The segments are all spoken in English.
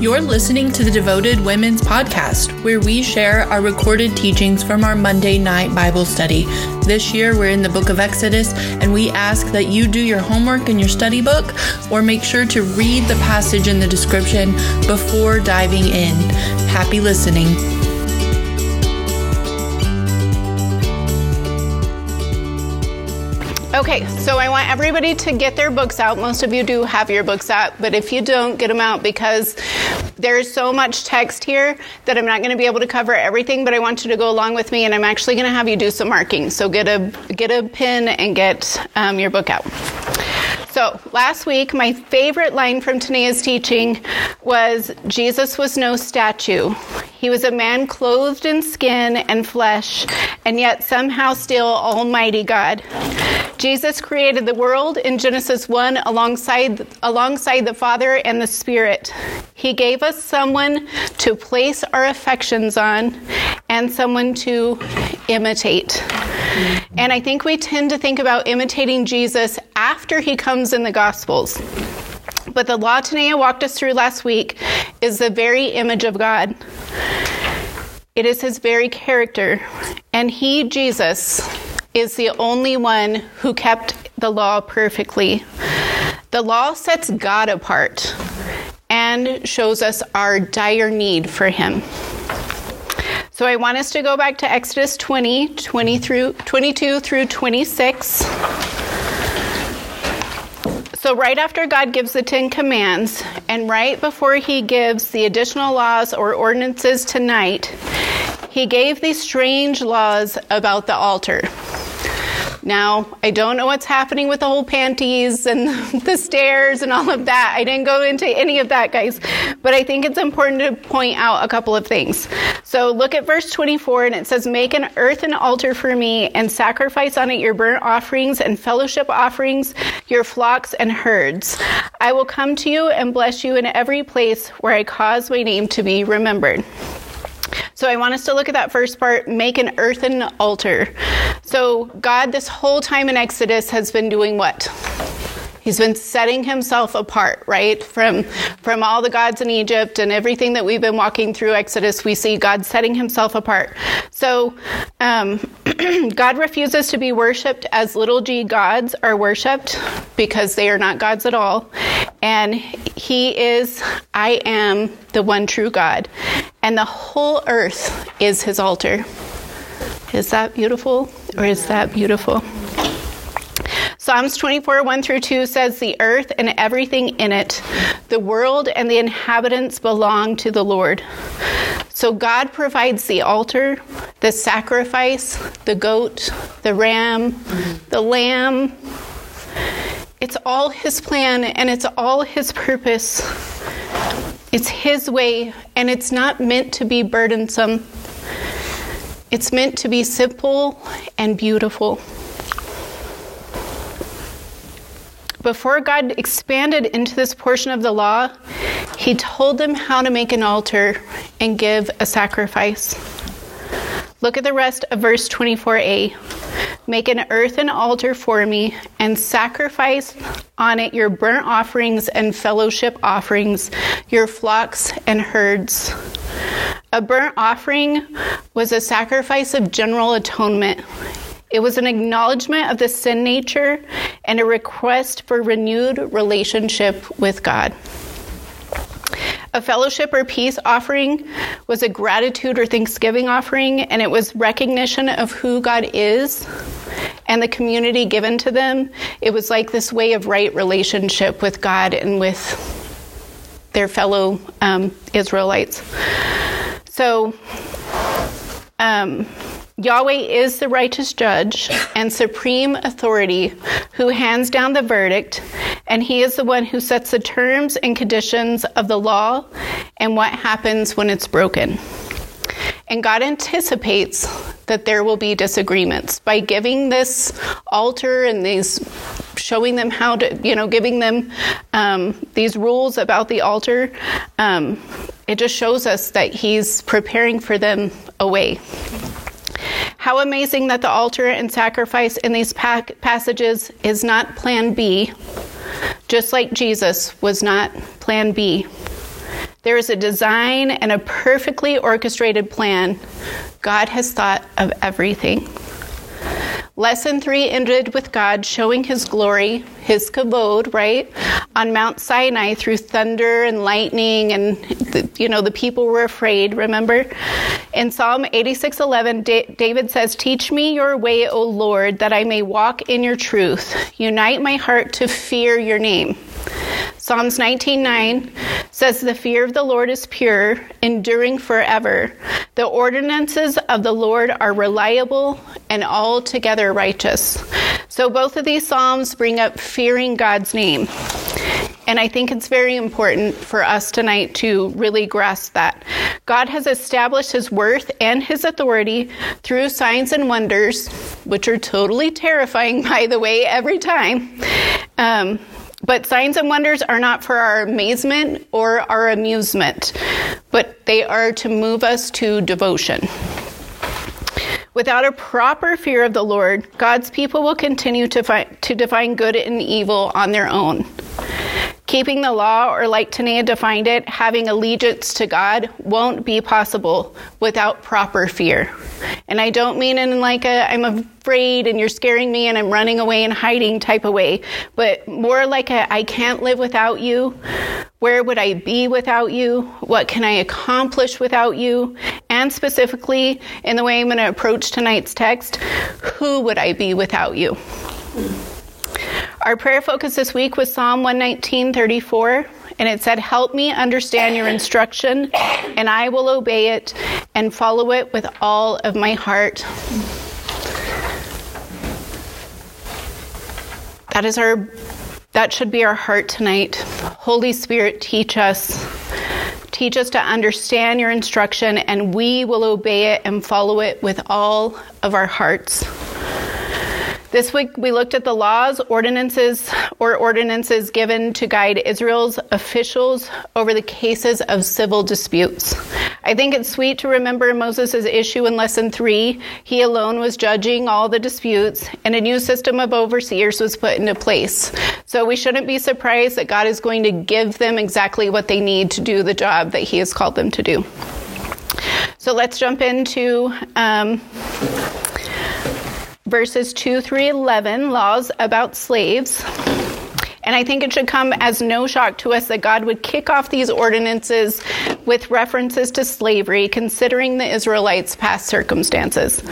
You're listening to the Devoted Women's Podcast, where we share our recorded teachings from our Monday night Bible study. This year, we're in the book of Exodus, and we ask that you do your homework in your study book or make sure to read the passage in the description before diving in. Happy listening. Okay, so I want everybody to get their books out. Most of you do have your books out, but if you don't, get them out because there's so much text here that I'm not going to be able to cover everything, but I want you to go along with me and I'm actually going to have you do some marking. So get a get a pen and get um, your book out. So, last week, my favorite line from Tanea's teaching was Jesus was no statue. He was a man clothed in skin and flesh, and yet somehow still Almighty God. Jesus created the world in Genesis 1 alongside, alongside the Father and the Spirit. He gave us someone to place our affections on and someone to imitate. And I think we tend to think about imitating Jesus after he comes in the Gospels. But the law Tanea walked us through last week is the very image of God. It is his very character. And he, Jesus, is the only one who kept the law perfectly. The law sets God apart and shows us our dire need for him. So I want us to go back to Exodus 20, 20 through 22 through 26. So, right after God gives the Ten Commands, and right before He gives the additional laws or ordinances tonight, He gave these strange laws about the altar. Now, I don't know what's happening with the whole panties and the stairs and all of that. I didn't go into any of that, guys. But I think it's important to point out a couple of things. So look at verse 24 and it says, Make an earthen altar for me and sacrifice on it your burnt offerings and fellowship offerings, your flocks and herds. I will come to you and bless you in every place where I cause my name to be remembered. So I want us to look at that first part make an earthen altar. So God, this whole time in Exodus, has been doing what? He's been setting himself apart, right? From from all the gods in Egypt and everything that we've been walking through Exodus, we see God setting himself apart. So um, God refuses to be worshipped as little g gods are worshipped because they are not gods at all. And he is, I am the one true God. And the whole earth is his altar. Is that beautiful or is that beautiful? Psalms 24, 1 through 2 says, The earth and everything in it, the world and the inhabitants belong to the Lord. So God provides the altar, the sacrifice, the goat, the ram, mm-hmm. the lamb. It's all His plan and it's all His purpose. It's His way, and it's not meant to be burdensome. It's meant to be simple and beautiful. before God expanded into this portion of the law, He told them how to make an altar and give a sacrifice. Look at the rest of verse 24a. Make an earthen altar for me and sacrifice on it your burnt offerings and fellowship offerings, your flocks and herds. A burnt offering was a sacrifice of general atonement. It was an acknowledgement of the sin nature and a request for renewed relationship with God. A fellowship or peace offering was a gratitude or thanksgiving offering, and it was recognition of who God is and the community given to them. It was like this way of right relationship with God and with their fellow um, Israelites. So, um, Yahweh is the righteous judge and supreme authority who hands down the verdict, and he is the one who sets the terms and conditions of the law and what happens when it's broken. And God anticipates that there will be disagreements by giving this altar and these showing them how to, you know, giving them um, these rules about the altar. Um, it just shows us that He's preparing for them a way. How amazing that the altar and sacrifice in these pa- passages is not plan B, just like Jesus was not plan B. There is a design and a perfectly orchestrated plan. God has thought of everything. Lesson three ended with God showing his glory, his kavod, right, on Mount Sinai through thunder and lightning, and the, you know the people were afraid. Remember, in Psalm eighty-six eleven, David says, "Teach me your way, O Lord, that I may walk in your truth. Unite my heart to fear your name." Psalms 19:9 says the fear of the Lord is pure, enduring forever. The ordinances of the Lord are reliable and altogether righteous. So both of these psalms bring up fearing God's name. And I think it's very important for us tonight to really grasp that. God has established his worth and his authority through signs and wonders, which are totally terrifying, by the way, every time. Um, but signs and wonders are not for our amazement or our amusement, but they are to move us to devotion. Without a proper fear of the Lord, God's people will continue to, find, to define good and evil on their own. Keeping the law, or like Tanea defined it, having allegiance to God, won't be possible without proper fear. And I don't mean in like a I'm afraid and you're scaring me and I'm running away and hiding type of way, but more like a I can't live without you. Where would I be without you? What can I accomplish without you? And specifically, in the way I'm going to approach tonight's text, who would I be without you? Our prayer focus this week was Psalm 119:34, and it said, "Help me understand your instruction, and I will obey it and follow it with all of my heart." That is our that should be our heart tonight. Holy Spirit, teach us. Teach us to understand your instruction, and we will obey it and follow it with all of our hearts. This week we looked at the laws, ordinances, or ordinances given to guide Israel's officials over the cases of civil disputes. I think it's sweet to remember Moses' issue in lesson three. He alone was judging all the disputes, and a new system of overseers was put into place. So we shouldn't be surprised that God is going to give them exactly what they need to do the job that He has called them to do. So let's jump into. Um, verses 2 through 11, laws about slaves. And I think it should come as no shock to us that God would kick off these ordinances with references to slavery, considering the Israelites' past circumstances.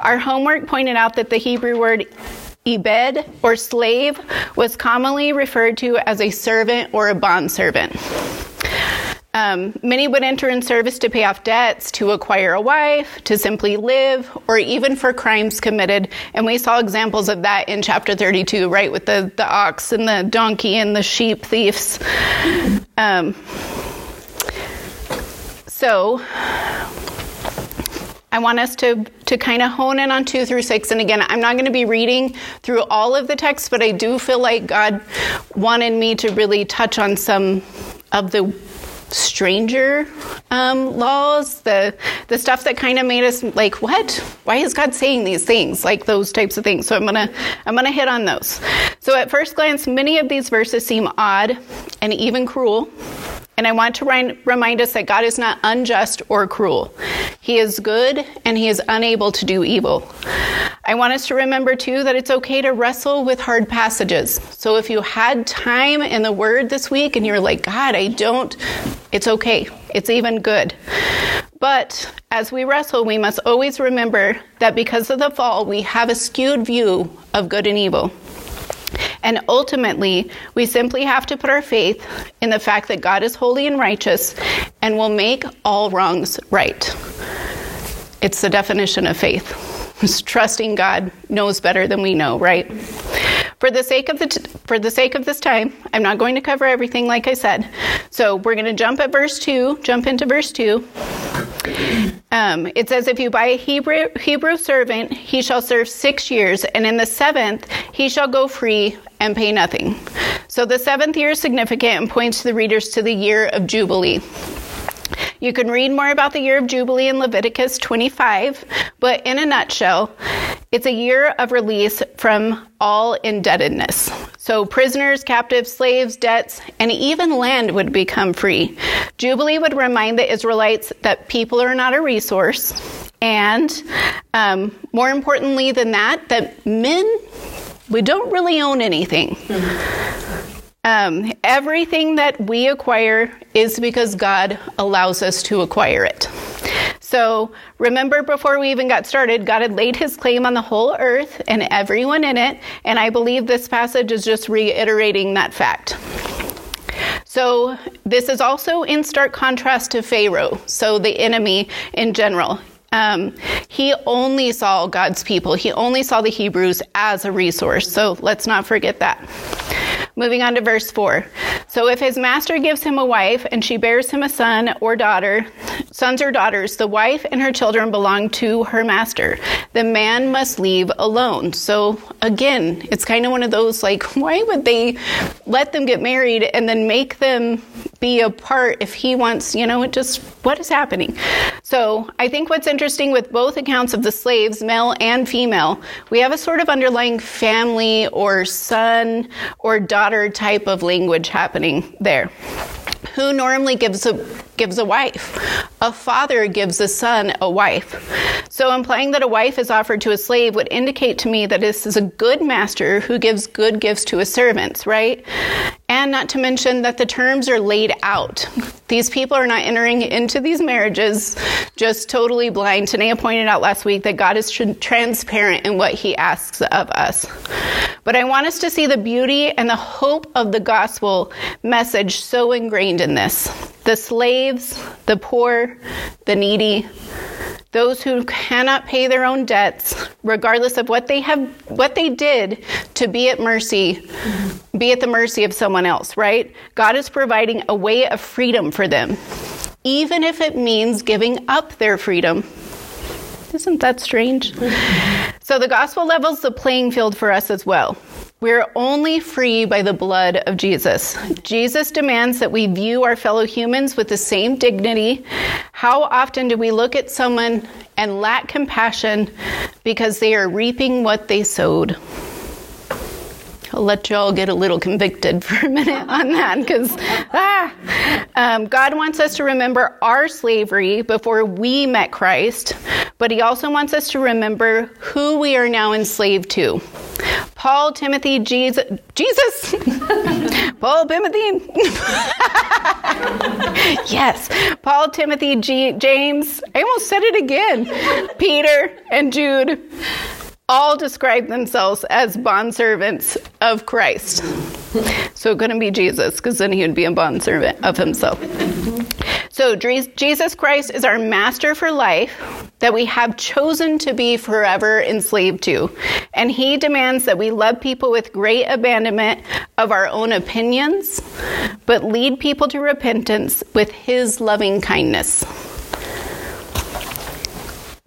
Our homework pointed out that the Hebrew word Ebed or slave was commonly referred to as a servant or a bondservant. Um, many would enter in service to pay off debts, to acquire a wife, to simply live, or even for crimes committed. And we saw examples of that in chapter 32, right, with the, the ox and the donkey and the sheep thieves. Um, so, I want us to, to kind of hone in on two through six. And again, I'm not going to be reading through all of the text, but I do feel like God wanted me to really touch on some of the stranger um, laws, the the stuff that kind of made us like, what? Why is God saying these things? Like those types of things. So I'm gonna I'm gonna hit on those. So at first glance, many of these verses seem odd and even cruel. And I want to remind us that God is not unjust or cruel. He is good and he is unable to do evil. I want us to remember too that it's okay to wrestle with hard passages. So if you had time in the Word this week and you're like, God, I don't, it's okay. It's even good. But as we wrestle, we must always remember that because of the fall, we have a skewed view of good and evil. And ultimately, we simply have to put our faith in the fact that God is holy and righteous and will make all wrongs right. It's the definition of faith. trusting God knows better than we know, right? For the sake of the t- for the sake of this time, I'm not going to cover everything like I said. So we're going to jump at verse 2, jump into verse 2. Um, it says, If you buy a Hebrew, Hebrew servant, he shall serve six years, and in the seventh he shall go free and pay nothing. So the seventh year is significant and points the readers to the year of Jubilee. You can read more about the year of Jubilee in Leviticus 25, but in a nutshell, it's a year of release from all indebtedness. So prisoners, captives, slaves, debts, and even land would become free. Jubilee would remind the Israelites that people are not a resource. And um, more importantly than that, that men, we don't really own anything. Um, everything that we acquire is because God allows us to acquire it. So remember, before we even got started, God had laid his claim on the whole earth and everyone in it, and I believe this passage is just reiterating that fact. So, this is also in stark contrast to Pharaoh, so the enemy in general. Um, he only saw God's people, he only saw the Hebrews as a resource. So, let's not forget that. Moving on to verse 4. So if his master gives him a wife and she bears him a son or daughter, sons or daughters, the wife and her children belong to her master. The man must leave alone. So again, it's kind of one of those like, why would they let them get married and then make them be a part if he wants, you know, just, what is happening? So I think what's interesting with both accounts of the slaves, male and female, we have a sort of underlying family or son or daughter type of language happening there. Who normally gives a gives a wife? A father gives a son a wife. So implying that a wife is offered to a slave would indicate to me that this is a good master who gives good gifts to his servants, right? And not to mention that the terms are laid out. These people are not entering into these marriages just totally blind. Tanea pointed out last week that God is transparent in what he asks of us. But I want us to see the beauty and the hope of the gospel message so ingrained in this. The slaves, the poor, the needy, those who cannot pay their own debts, regardless of what they have, what they did to be at mercy, mm-hmm. be at the mercy of someone else, right? God is providing a way of freedom for them, even if it means giving up their freedom. Isn't that strange? So the gospel levels the playing field for us as well. We're only free by the blood of Jesus. Jesus demands that we view our fellow humans with the same dignity. How often do we look at someone and lack compassion because they are reaping what they sowed? I'll let y'all get a little convicted for a minute on that because ah, um, God wants us to remember our slavery before we met Christ, but He also wants us to remember who we are now enslaved to. Paul, Timothy, Jesus, Jesus, Paul, Timothy, yes, Paul, Timothy, G- James. I almost said it again. Peter and Jude all describe themselves as bondservants of Christ. So it couldn't be Jesus, because then he would be a bondservant of himself. So Jesus Christ is our master for life that we have chosen to be forever enslaved to. And he demands that we love people with great abandonment of our own opinions, but lead people to repentance with his loving kindness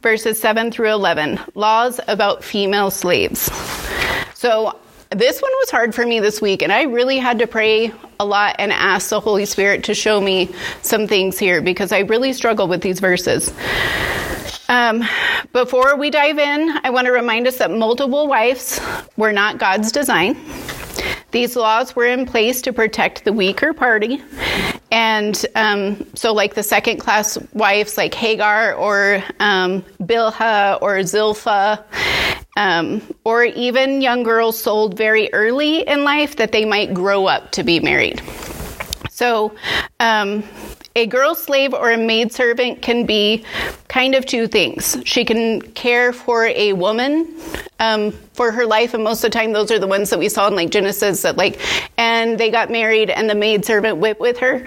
verses 7 through 11 laws about female slaves. So, this one was hard for me this week, and I really had to pray a lot and ask the Holy Spirit to show me some things here because I really struggle with these verses. Um, before we dive in, I want to remind us that multiple wives were not God's design. These laws were in place to protect the weaker party. And um, so, like the second class wives, like Hagar or um, Bilhah or Zilpah, um, or even young girls sold very early in life that they might grow up to be married. So, um, a girl slave or a maidservant can be kind of two things. She can care for a woman um, for her life, and most of the time, those are the ones that we saw in like Genesis that like, and they got married, and the maidservant went with her.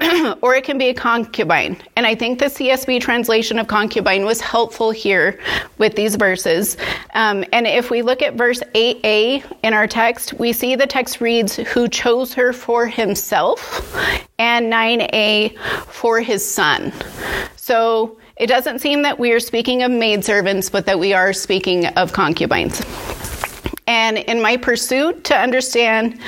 or it can be a concubine. And I think the CSB translation of concubine was helpful here with these verses. Um, and if we look at verse 8a in our text, we see the text reads, Who chose her for himself, and 9a for his son. So it doesn't seem that we are speaking of maidservants, but that we are speaking of concubines. And in my pursuit to understand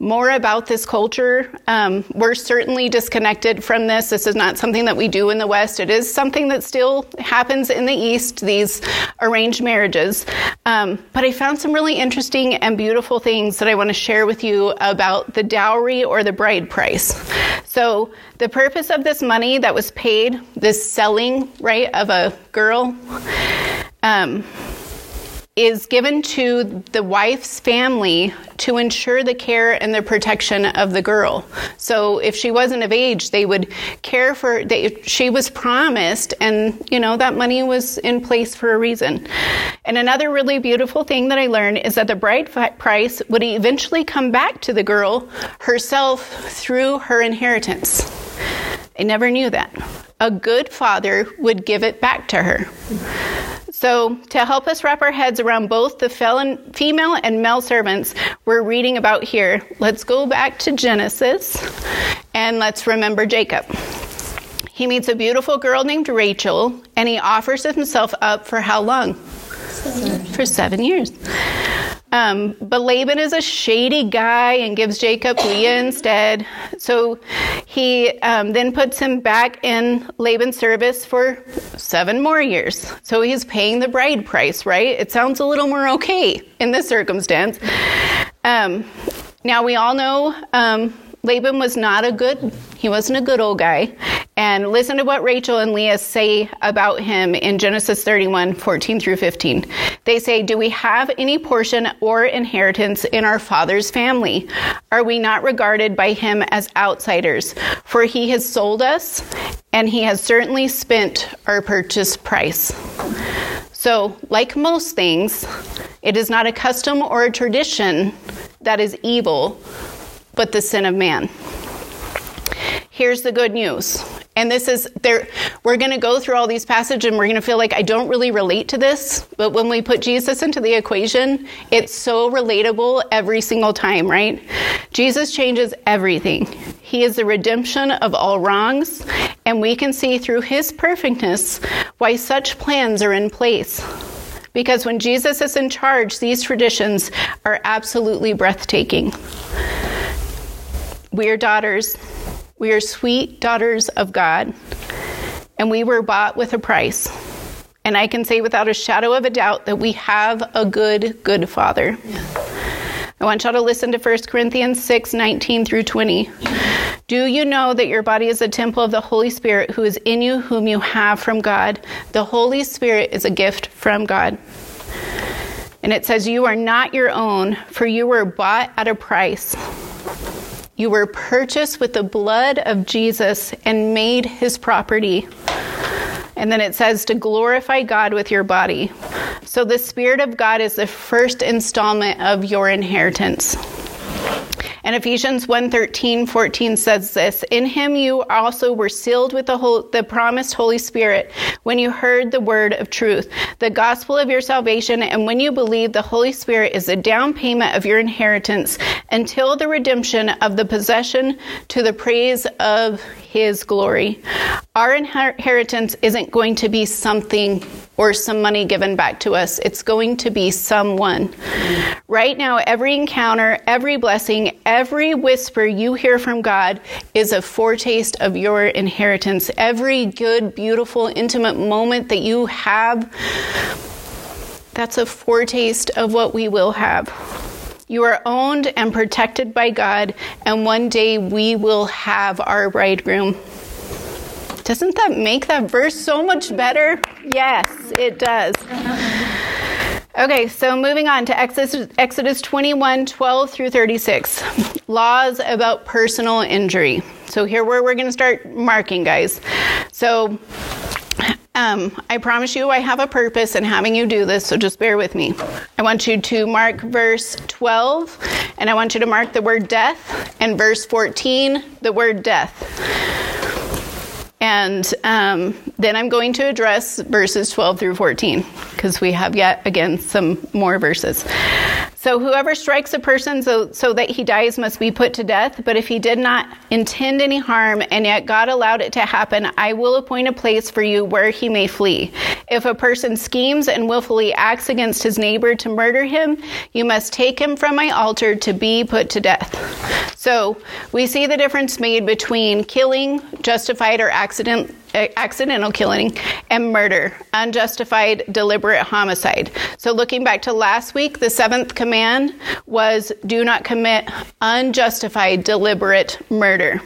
more about this culture, um, we're certainly disconnected from this. This is not something that we do in the West. It is something that still happens in the East, these arranged marriages. Um, but I found some really interesting and beautiful things that I want to share with you about the dowry or the bride price. So, the purpose of this money that was paid, this selling, right, of a girl, um, is given to the wife's family to ensure the care and the protection of the girl. So if she wasn't of age, they would care for they, she was promised and you know that money was in place for a reason. And another really beautiful thing that I learned is that the bride price would eventually come back to the girl herself through her inheritance. I never knew that. A good father would give it back to her. So, to help us wrap our heads around both the female and male servants we're reading about here, let's go back to Genesis and let's remember Jacob. He meets a beautiful girl named Rachel and he offers himself up for how long? Seven. For seven years. Um, but Laban is a shady guy and gives Jacob Leah instead. So he um, then puts him back in Laban's service for seven more years. So he's paying the bride price, right? It sounds a little more okay in this circumstance. Um, now we all know um, Laban was not a good, he wasn't a good old guy. And listen to what Rachel and Leah say about him in Genesis 31, 14 through 15. They say, Do we have any portion or inheritance in our father's family? Are we not regarded by him as outsiders? For he has sold us, and he has certainly spent our purchase price. So, like most things, it is not a custom or a tradition that is evil but the sin of man. Here's the good news. And this is there we're going to go through all these passages and we're going to feel like I don't really relate to this, but when we put Jesus into the equation, it's so relatable every single time, right? Jesus changes everything. He is the redemption of all wrongs, and we can see through his perfectness why such plans are in place. Because when Jesus is in charge, these traditions are absolutely breathtaking. We are daughters. We are sweet daughters of God, and we were bought with a price. And I can say without a shadow of a doubt that we have a good, good Father. I want y'all to listen to 1 Corinthians 6 19 through 20. Do you know that your body is a temple of the Holy Spirit who is in you, whom you have from God? The Holy Spirit is a gift from God. And it says, You are not your own, for you were bought at a price. You were purchased with the blood of Jesus and made his property. And then it says to glorify God with your body. So the Spirit of God is the first installment of your inheritance. And Ephesians 1 13, 14 says this In him you also were sealed with the, whole, the promised Holy Spirit when you heard the word of truth, the gospel of your salvation. And when you believe, the Holy Spirit is the down payment of your inheritance until the redemption of the possession to the praise of his glory. Our inheritance isn't going to be something or some money given back to us. It's going to be someone. Right now, every encounter, every blessing, every whisper you hear from God is a foretaste of your inheritance. Every good, beautiful, intimate moment that you have, that's a foretaste of what we will have. You are owned and protected by God, and one day we will have our bridegroom. Doesn't that make that verse so much better? Yes, it does. Okay, so moving on to Exodus, Exodus 21 12 through 36. Laws about personal injury. So, here where we're going to start marking, guys. So, um, I promise you I have a purpose in having you do this, so just bear with me. I want you to mark verse 12, and I want you to mark the word death, and verse 14, the word death. And um, then I'm going to address verses 12 through 14 because we have yet again some more verses. So whoever strikes a person so, so that he dies must be put to death. But if he did not intend any harm and yet God allowed it to happen, I will appoint a place for you where he may flee. If a person schemes and willfully acts against his neighbor to murder him, you must take him from my altar to be put to death. So we see the difference made between killing, justified or accident accidental killing, and murder, unjustified deliberate homicide. So, looking back to last week, the seventh command was do not commit unjustified deliberate murder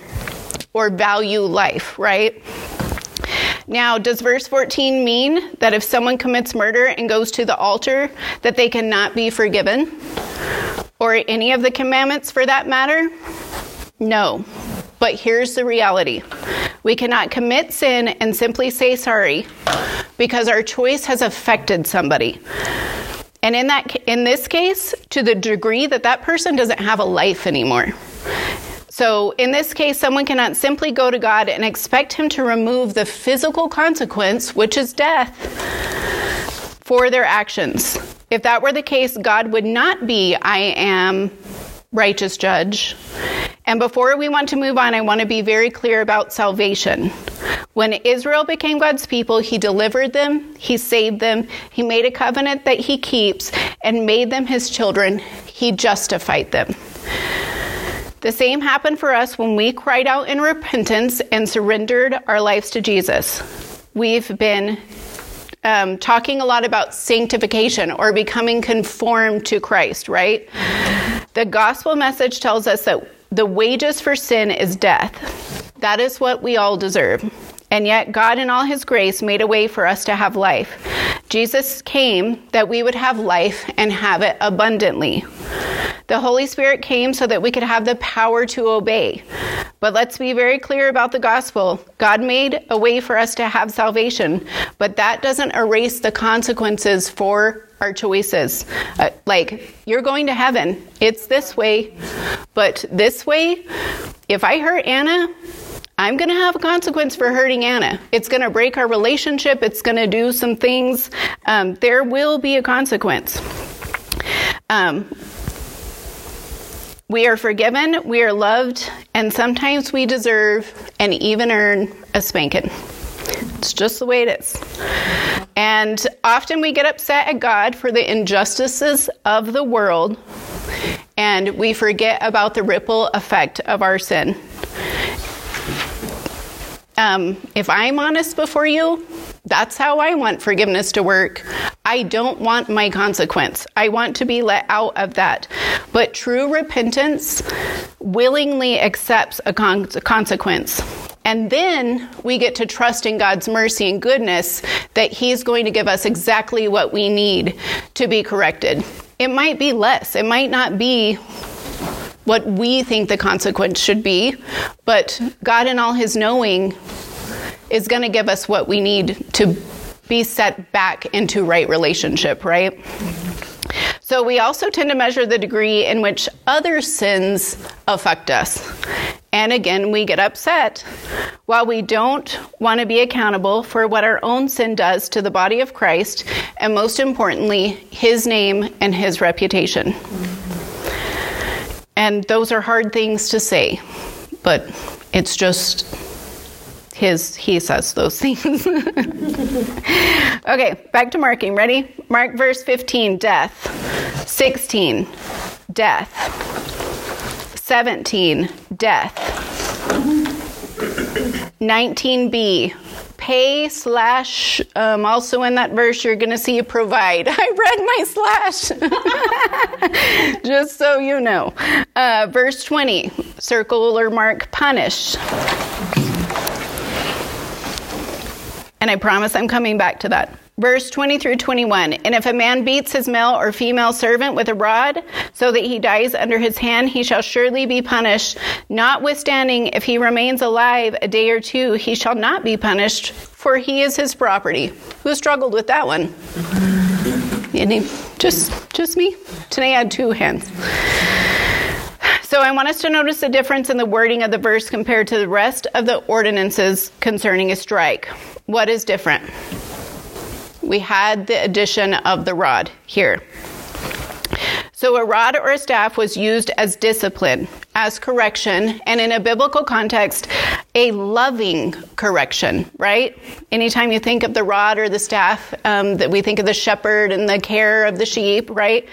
or value life, right? Now, does verse 14 mean that if someone commits murder and goes to the altar, that they cannot be forgiven? Or any of the commandments for that matter? No. But here's the reality we cannot commit sin and simply say sorry because our choice has affected somebody. And in that in this case, to the degree that that person doesn't have a life anymore. So, in this case, someone cannot simply go to God and expect him to remove the physical consequence, which is death, for their actions. If that were the case, God would not be I am righteous judge. And before we want to move on, I want to be very clear about salvation. When Israel became God's people, He delivered them, He saved them, He made a covenant that He keeps, and made them His children. He justified them. The same happened for us when we cried out in repentance and surrendered our lives to Jesus. We've been um, talking a lot about sanctification or becoming conformed to Christ, right? The gospel message tells us that the wages for sin is death. That is what we all deserve. And yet, God, in all His grace, made a way for us to have life. Jesus came that we would have life and have it abundantly. The Holy Spirit came so that we could have the power to obey. But let's be very clear about the gospel. God made a way for us to have salvation, but that doesn't erase the consequences for our choices. Uh, like, you're going to heaven, it's this way, but this way, if I hurt Anna, I'm going to have a consequence for hurting Anna. It's going to break our relationship. It's going to do some things. Um, there will be a consequence. Um, we are forgiven, we are loved, and sometimes we deserve and even earn a spanking. It's just the way it is. And often we get upset at God for the injustices of the world, and we forget about the ripple effect of our sin. Um, if I'm honest before you, that's how I want forgiveness to work. I don't want my consequence. I want to be let out of that. But true repentance willingly accepts a con- consequence. And then we get to trust in God's mercy and goodness that He's going to give us exactly what we need to be corrected. It might be less, it might not be what we think the consequence should be, but God, in all His knowing, is going to give us what we need to be set back into right relationship, right? So we also tend to measure the degree in which other sins affect us. And again, we get upset while we don't want to be accountable for what our own sin does to the body of Christ, and most importantly, his name and his reputation. And those are hard things to say, but it's just his he says those things. okay, back to marking. Ready? Mark verse 15, death. 16, death. 17, death. 19b, pay slash um, also in that verse you're going to see provide. I read my slash. Just so you know. Uh, verse 20 circle or mark punish. And i promise i'm coming back to that Verse 20 through 21. And if a man beats his male or female servant with a rod so that he dies under his hand, he shall surely be punished. Notwithstanding, if he remains alive a day or two, he shall not be punished, for he is his property. Who struggled with that one? Just, just me? Today I had two hands. So I want us to notice the difference in the wording of the verse compared to the rest of the ordinances concerning a strike. What is different? We had the addition of the rod here. So a rod or a staff was used as discipline, as correction, and in a biblical context, a loving correction, right? Anytime you think of the rod or the staff, um, that we think of the shepherd and the care of the sheep, right?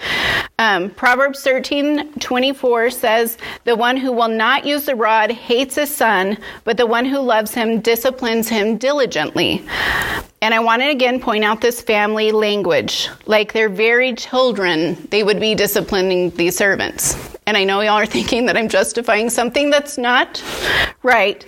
Um, Proverbs 13, 24 says, The one who will not use the rod hates his son, but the one who loves him disciplines him diligently. And I want to again point out this family language. Like their very children, they would be disciplining these servants. And I know y'all are thinking that I'm justifying something that's not right.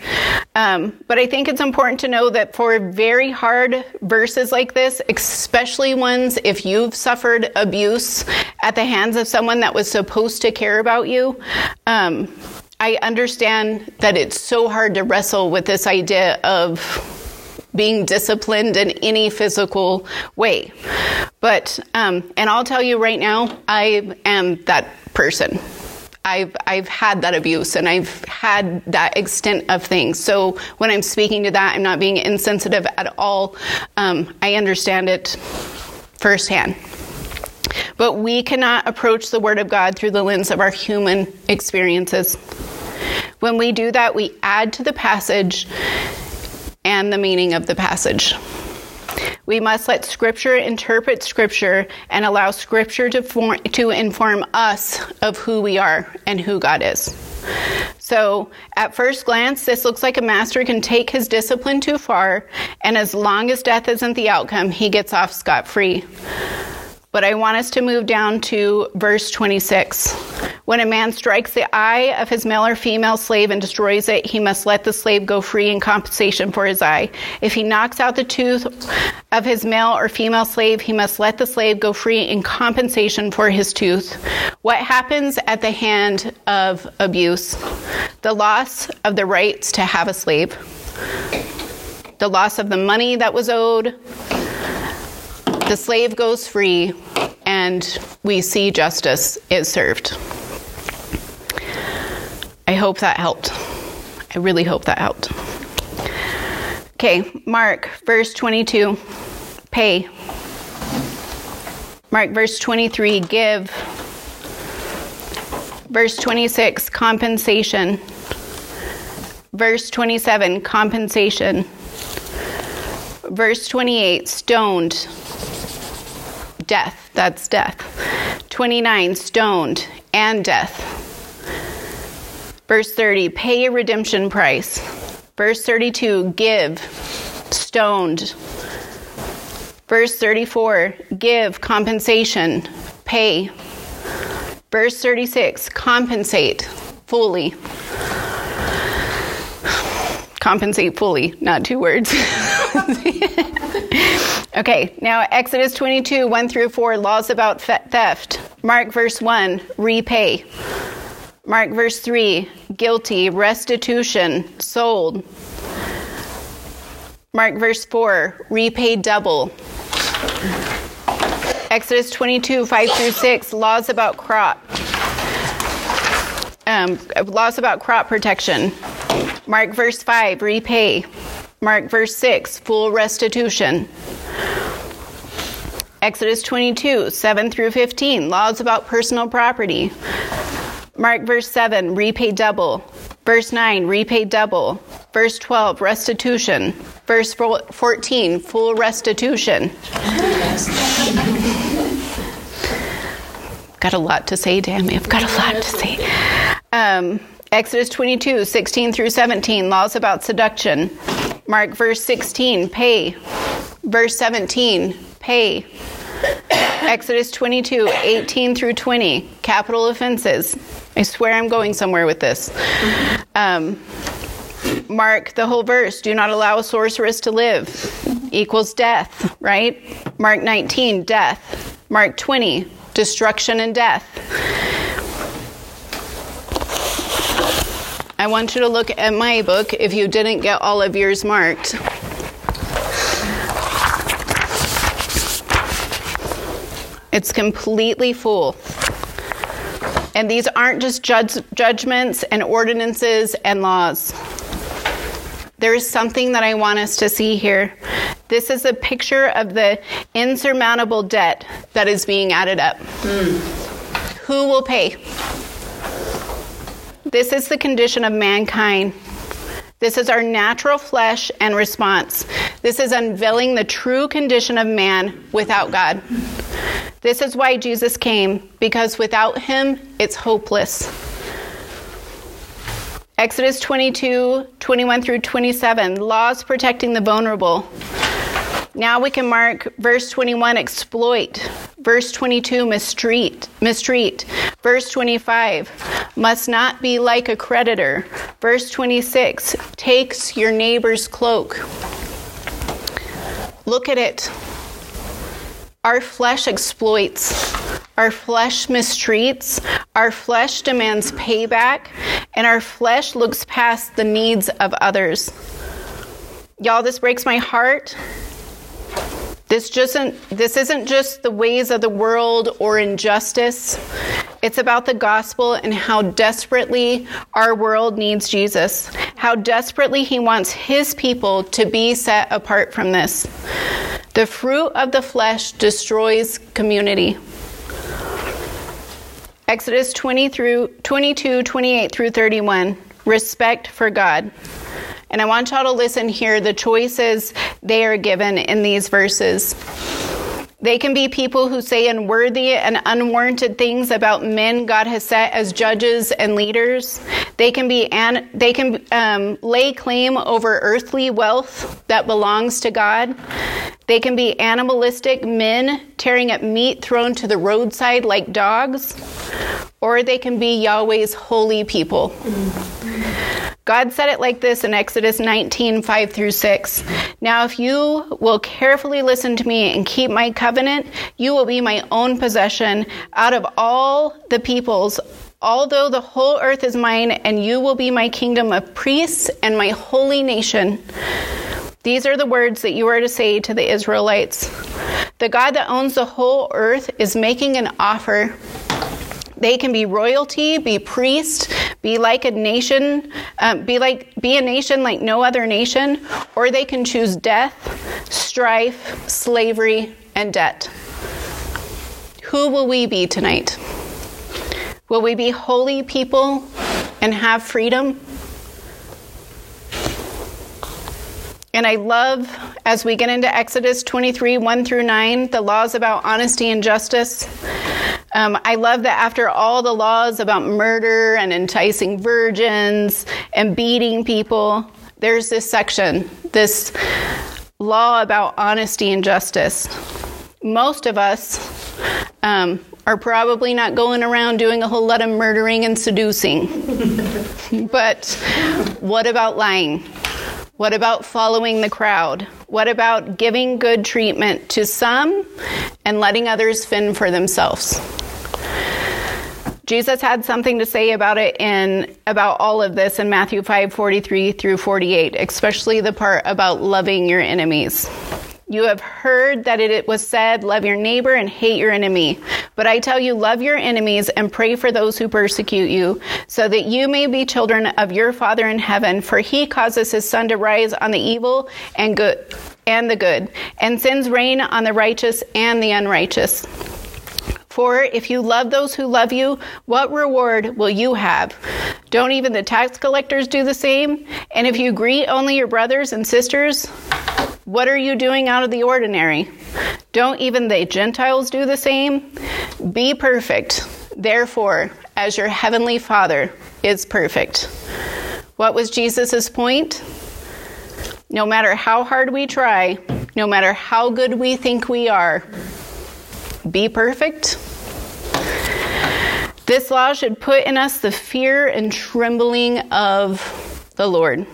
Um, but I think it's important to know that for very hard verses like this, especially ones if you've suffered abuse at the hands of someone that was supposed to care about you, um, I understand that it's so hard to wrestle with this idea of being disciplined in any physical way. But, um, and I'll tell you right now, I am that person. I've, I've had that abuse and I've had that extent of things. So when I'm speaking to that, I'm not being insensitive at all. Um, I understand it firsthand. But we cannot approach the Word of God through the lens of our human experiences. When we do that, we add to the passage and the meaning of the passage. We must let Scripture interpret Scripture and allow Scripture to, form, to inform us of who we are and who God is. So, at first glance, this looks like a master can take his discipline too far, and as long as death isn't the outcome, he gets off scot free. But I want us to move down to verse 26. When a man strikes the eye of his male or female slave and destroys it, he must let the slave go free in compensation for his eye. If he knocks out the tooth of his male or female slave, he must let the slave go free in compensation for his tooth. What happens at the hand of abuse? The loss of the rights to have a slave, the loss of the money that was owed, the slave goes free and we see justice is served. I hope that helped. I really hope that helped. Okay, Mark, verse 22, pay. Mark, verse 23, give. Verse 26, compensation. Verse 27, compensation. Verse 28, stoned death. That's death. 29, stoned and death. Verse 30, pay a redemption price. Verse 32, give, stoned. Verse 34, give compensation, pay. Verse 36, compensate fully. Compensate fully, not two words. Okay, now Exodus 22, 1 through 4, laws about theft. Mark verse 1, repay. Mark verse 3, guilty, restitution, sold. Mark verse 4, repay double. Exodus 22, 5 through 6, laws about crop. Um, laws about crop protection. Mark verse 5, repay. Mark verse 6, full restitution. Exodus 22, 7 through 15, laws about personal property. Mark verse 7, repay double. Verse 9, repay double. Verse 12, restitution. Verse 14, full restitution. got a lot to say, Tammy. I've got a lot to say. Um, Exodus 22, 16 through 17, laws about seduction. Mark verse 16, pay. Verse 17, pay. Exodus 22, 18 through 20, capital offenses. I swear I'm going somewhere with this. Um, Mark, the whole verse, do not allow a sorceress to live, equals death, right? Mark 19, death. Mark 20, destruction and death. I want you to look at my book if you didn't get all of yours marked. It's completely full. And these aren't just judge, judgments and ordinances and laws. There is something that I want us to see here. This is a picture of the insurmountable debt that is being added up. Mm. Who will pay? This is the condition of mankind. This is our natural flesh and response. This is unveiling the true condition of man without God. This is why Jesus came, because without him, it's hopeless. Exodus 22, 21 through 27, laws protecting the vulnerable. Now we can mark verse 21 exploit, verse 22 mistreat, mistreat, verse 25 must not be like a creditor, verse 26 takes your neighbor's cloak. Look at it. Our flesh exploits. Our flesh mistreats. Our flesh demands payback. And our flesh looks past the needs of others. Y'all, this breaks my heart. This just this isn't just the ways of the world or injustice. It's about the gospel and how desperately our world needs Jesus. How desperately he wants his people to be set apart from this. The fruit of the flesh destroys community. Exodus 20 through 22, 28 through 31. Respect for God. And I want y'all to listen here the choices they are given in these verses. They can be people who say unworthy and unwarranted things about men God has set as judges and leaders. They can be an, they can um, lay claim over earthly wealth that belongs to God. They can be animalistic men tearing up meat thrown to the roadside like dogs, or they can be Yahweh's holy people. God said it like this in Exodus 19, 5 through 6. Now, if you will carefully listen to me and keep my covenant, you will be my own possession out of all the peoples. Although the whole earth is mine, and you will be my kingdom of priests and my holy nation. These are the words that you are to say to the Israelites. The God that owns the whole earth is making an offer they can be royalty, be priest, be like a nation, um, be like be a nation like no other nation, or they can choose death, strife, slavery, and debt. Who will we be tonight? Will we be holy people and have freedom? And I love, as we get into Exodus 23 1 through 9, the laws about honesty and justice. Um, I love that after all the laws about murder and enticing virgins and beating people, there's this section, this law about honesty and justice. Most of us um, are probably not going around doing a whole lot of murdering and seducing. but what about lying? What about following the crowd? What about giving good treatment to some and letting others fend for themselves? Jesus had something to say about it in about all of this in Matthew 5 43 through 48, especially the part about loving your enemies. You have heard that it was said, Love your neighbor and hate your enemy. But I tell you, love your enemies and pray for those who persecute you, so that you may be children of your Father in heaven. For he causes his sun to rise on the evil and good and the good, and sends rain on the righteous and the unrighteous. For if you love those who love you, what reward will you have? Don't even the tax collectors do the same? And if you greet only your brothers and sisters, what are you doing out of the ordinary? Don't even the Gentiles do the same? Be perfect, therefore, as your heavenly Father is perfect. What was Jesus' point? No matter how hard we try, no matter how good we think we are, be perfect this law should put in us the fear and trembling of the Lord.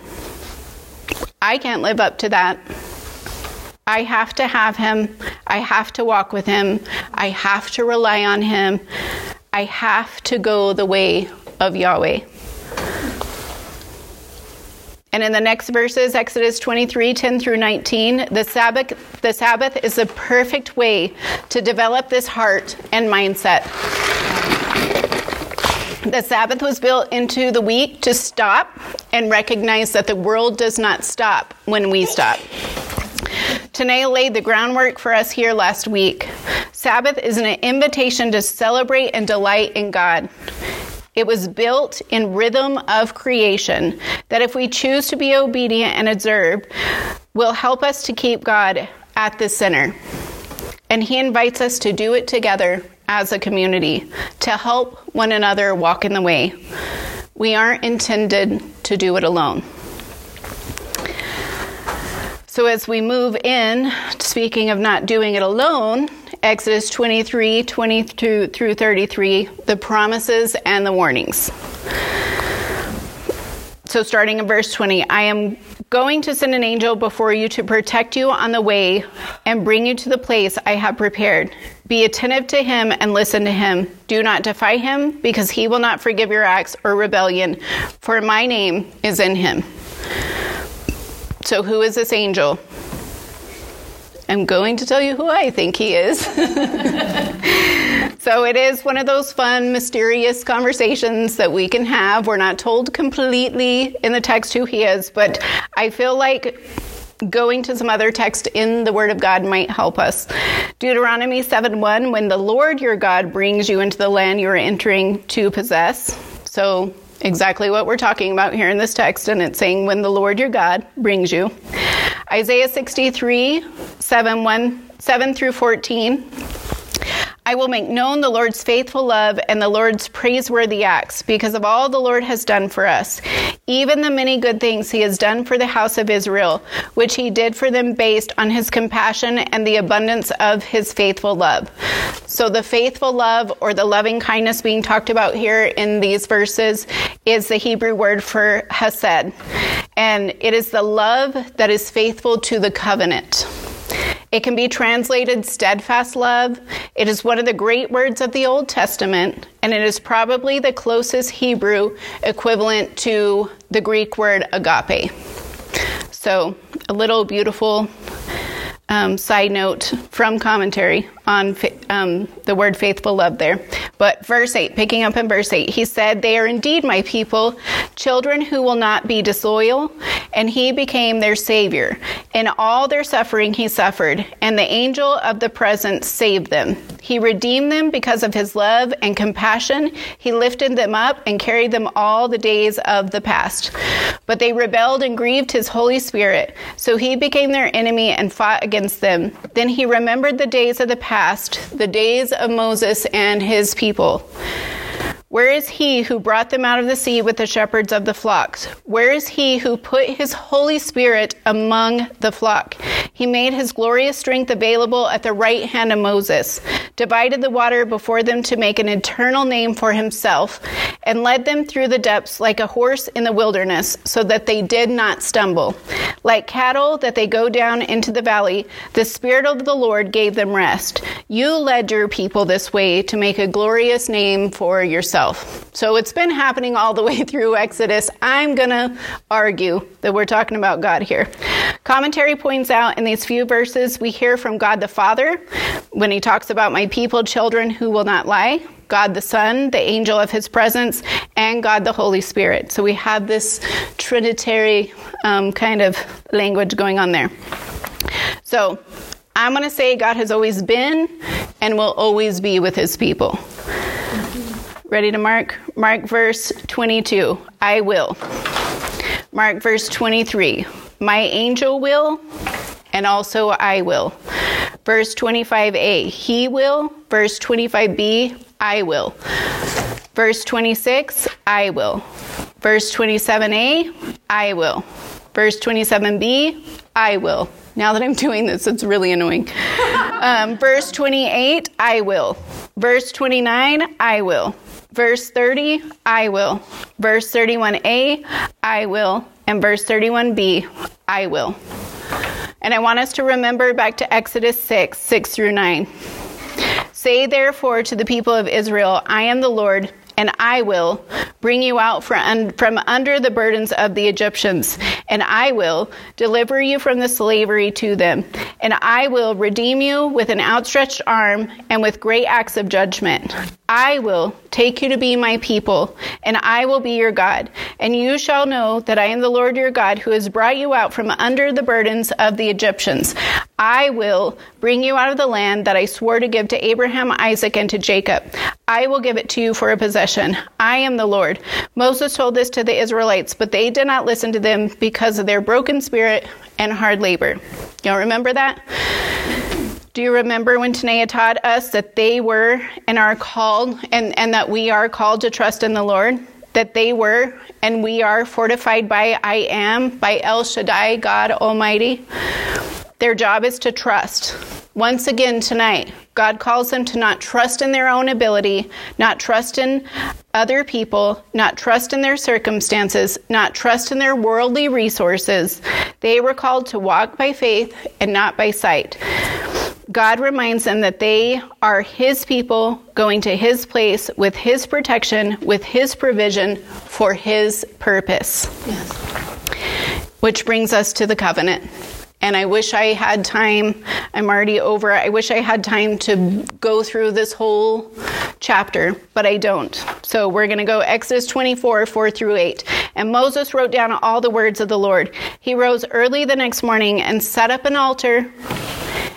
I can't live up to that. I have to have him. I have to walk with him. I have to rely on him. I have to go the way of Yahweh. And in the next verses, Exodus 23, 10 through 19, the Sabbath, the Sabbath is the perfect way to develop this heart and mindset. The Sabbath was built into the week to stop and recognize that the world does not stop when we stop. Tanea laid the groundwork for us here last week. Sabbath is an invitation to celebrate and delight in God. It was built in rhythm of creation that if we choose to be obedient and observe, will help us to keep God at the center. And he invites us to do it together as a community to help one another walk in the way. We aren't intended to do it alone. So, as we move in, speaking of not doing it alone, Exodus 23 22 through 33, the promises and the warnings. So, starting in verse 20, I am going to send an angel before you to protect you on the way and bring you to the place I have prepared. Be attentive to him and listen to him. Do not defy him, because he will not forgive your acts or rebellion, for my name is in him. So, who is this angel? I'm going to tell you who I think he is. so, it is one of those fun, mysterious conversations that we can have. We're not told completely in the text who he is, but I feel like going to some other text in the Word of God might help us. Deuteronomy 7 1, when the Lord your God brings you into the land you are entering to possess. So, exactly what we're talking about here in this text, and it's saying, when the Lord your God brings you. Isaiah 63, 7, 1, 7 through 14. I will make known the Lord's faithful love and the Lord's praiseworthy acts because of all the Lord has done for us, even the many good things he has done for the house of Israel, which he did for them based on his compassion and the abundance of his faithful love. So, the faithful love or the loving kindness being talked about here in these verses is the Hebrew word for hesed, and it is the love that is faithful to the covenant. It can be translated steadfast love. It is one of the great words of the Old Testament, and it is probably the closest Hebrew equivalent to the Greek word agape. So, a little beautiful um, side note from commentary on um, the word faithful love there. But verse 8, picking up in verse 8, he said, They are indeed my people, children who will not be disloyal, and he became their savior. In all their suffering, he suffered, and the angel of the presence saved them. He redeemed them because of his love and compassion. He lifted them up and carried them all the days of the past. But they rebelled and grieved his Holy Spirit. So he became their enemy and fought against them. Then he remembered the days of the past, the days of Moses and his people. Where is he who brought them out of the sea with the shepherds of the flocks? Where is he who put his Holy Spirit among the flock? He made his glorious strength available at the right hand of Moses, divided the water before them to make an eternal name for himself, and led them through the depths like a horse in the wilderness, so that they did not stumble. Like cattle that they go down into the valley, the Spirit of the Lord gave them rest. You led your people this way to make a glorious name for yourself. So it's been happening all the way through Exodus. I'm going to argue that we're talking about God here. Commentary points out in these few verses, we hear from God the Father when he talks about my people, children who will not lie. God the Son, the angel of his presence, and God the Holy Spirit. So we have this trinitary um, kind of language going on there. So I'm going to say God has always been and will always be with his people. Ready to mark? Mark verse 22. I will. Mark verse 23. My angel will, and also I will. Verse 25a. He will. Verse 25b. I will. Verse 26. I will. Verse 27a. I will. Verse 27b. I will. Now that I'm doing this, it's really annoying. Um, verse 28, I will. Verse 29, I will. Verse 30, I will. Verse 31a, I will. And verse 31b, I will. And I want us to remember back to Exodus 6, 6 through 9. Say therefore to the people of Israel, I am the Lord and I will bring you out from, under the burdens of the Egyptians, and I will deliver you from the slavery to them, and I will redeem you with an outstretched arm and with great acts of judgment. I will take you to be my people, and I will be your God, and you shall know that I am the Lord your God who has brought you out from under the burdens of the Egyptians. I will bring you out of the land that I swore to give to Abraham, Isaac, and to Jacob. I will give it to you for a possession. I am the Lord. Moses told this to the Israelites, but they did not listen to them because of their broken spirit and hard labor. Y'all remember that? Do you remember when Tanea taught us that they were and are called, and, and that we are called to trust in the Lord? That they were and we are fortified by I am, by El Shaddai, God Almighty. Their job is to trust. Once again tonight, God calls them to not trust in their own ability, not trust in other people, not trust in their circumstances, not trust in their worldly resources. They were called to walk by faith and not by sight. God reminds them that they are His people going to His place with His protection, with His provision for His purpose. Yes. Which brings us to the covenant. And I wish I had time, I'm already over, I wish I had time to go through this whole chapter, but I don't. So we're going to go Exodus 24, 4 through 8. And Moses wrote down all the words of the Lord. He rose early the next morning and set up an altar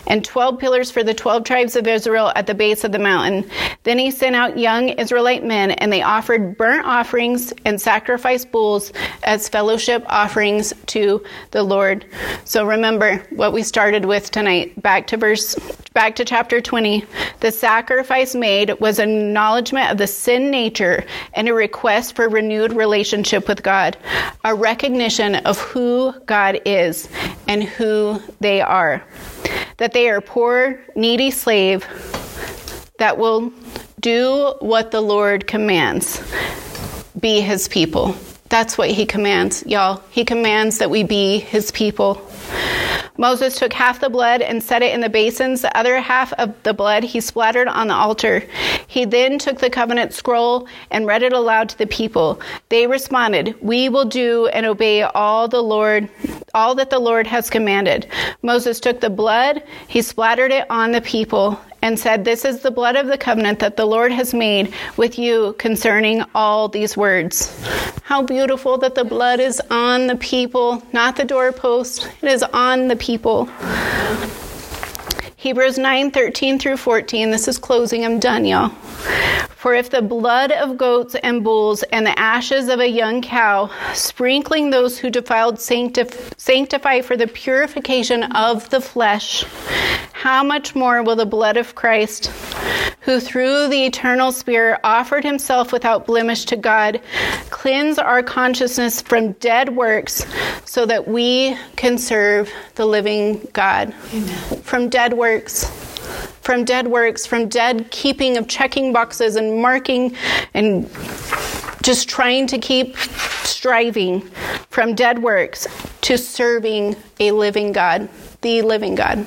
and 12 pillars for the 12 tribes of Israel at the base of the mountain. Then he sent out young Israelite men, and they offered burnt offerings and sacrificed bulls as fellowship offerings to the Lord. So remember what we started with tonight. Back to verse, back to chapter 20. The sacrifice made was an acknowledgement of the sin nature and a request for renewed relationship with God, a recognition of who God is and who they are that they are poor, needy slave that will do what the Lord commands. Be his people. That's what he commands, y'all. He commands that we be his people. Moses took half the blood and set it in the basins. The other half of the blood he splattered on the altar. He then took the covenant scroll and read it aloud to the people. They responded, "We will do and obey all the Lord, all that the Lord has commanded." Moses took the blood, he splattered it on the people and said, This is the blood of the covenant that the Lord has made with you concerning all these words. How beautiful that the blood is on the people, not the doorpost, it is on the people. Hebrews 9 13 through 14. This is closing. I'm done, y'all. For if the blood of goats and bulls and the ashes of a young cow, sprinkling those who defiled, sanctif- sanctify for the purification of the flesh, how much more will the blood of Christ, who through the eternal Spirit offered himself without blemish to God, cleanse our consciousness from dead works so that we can serve the living God? Amen. From dead works from dead works, from dead keeping of checking boxes and marking and just trying to keep striving from dead works to serving a living God, the living God.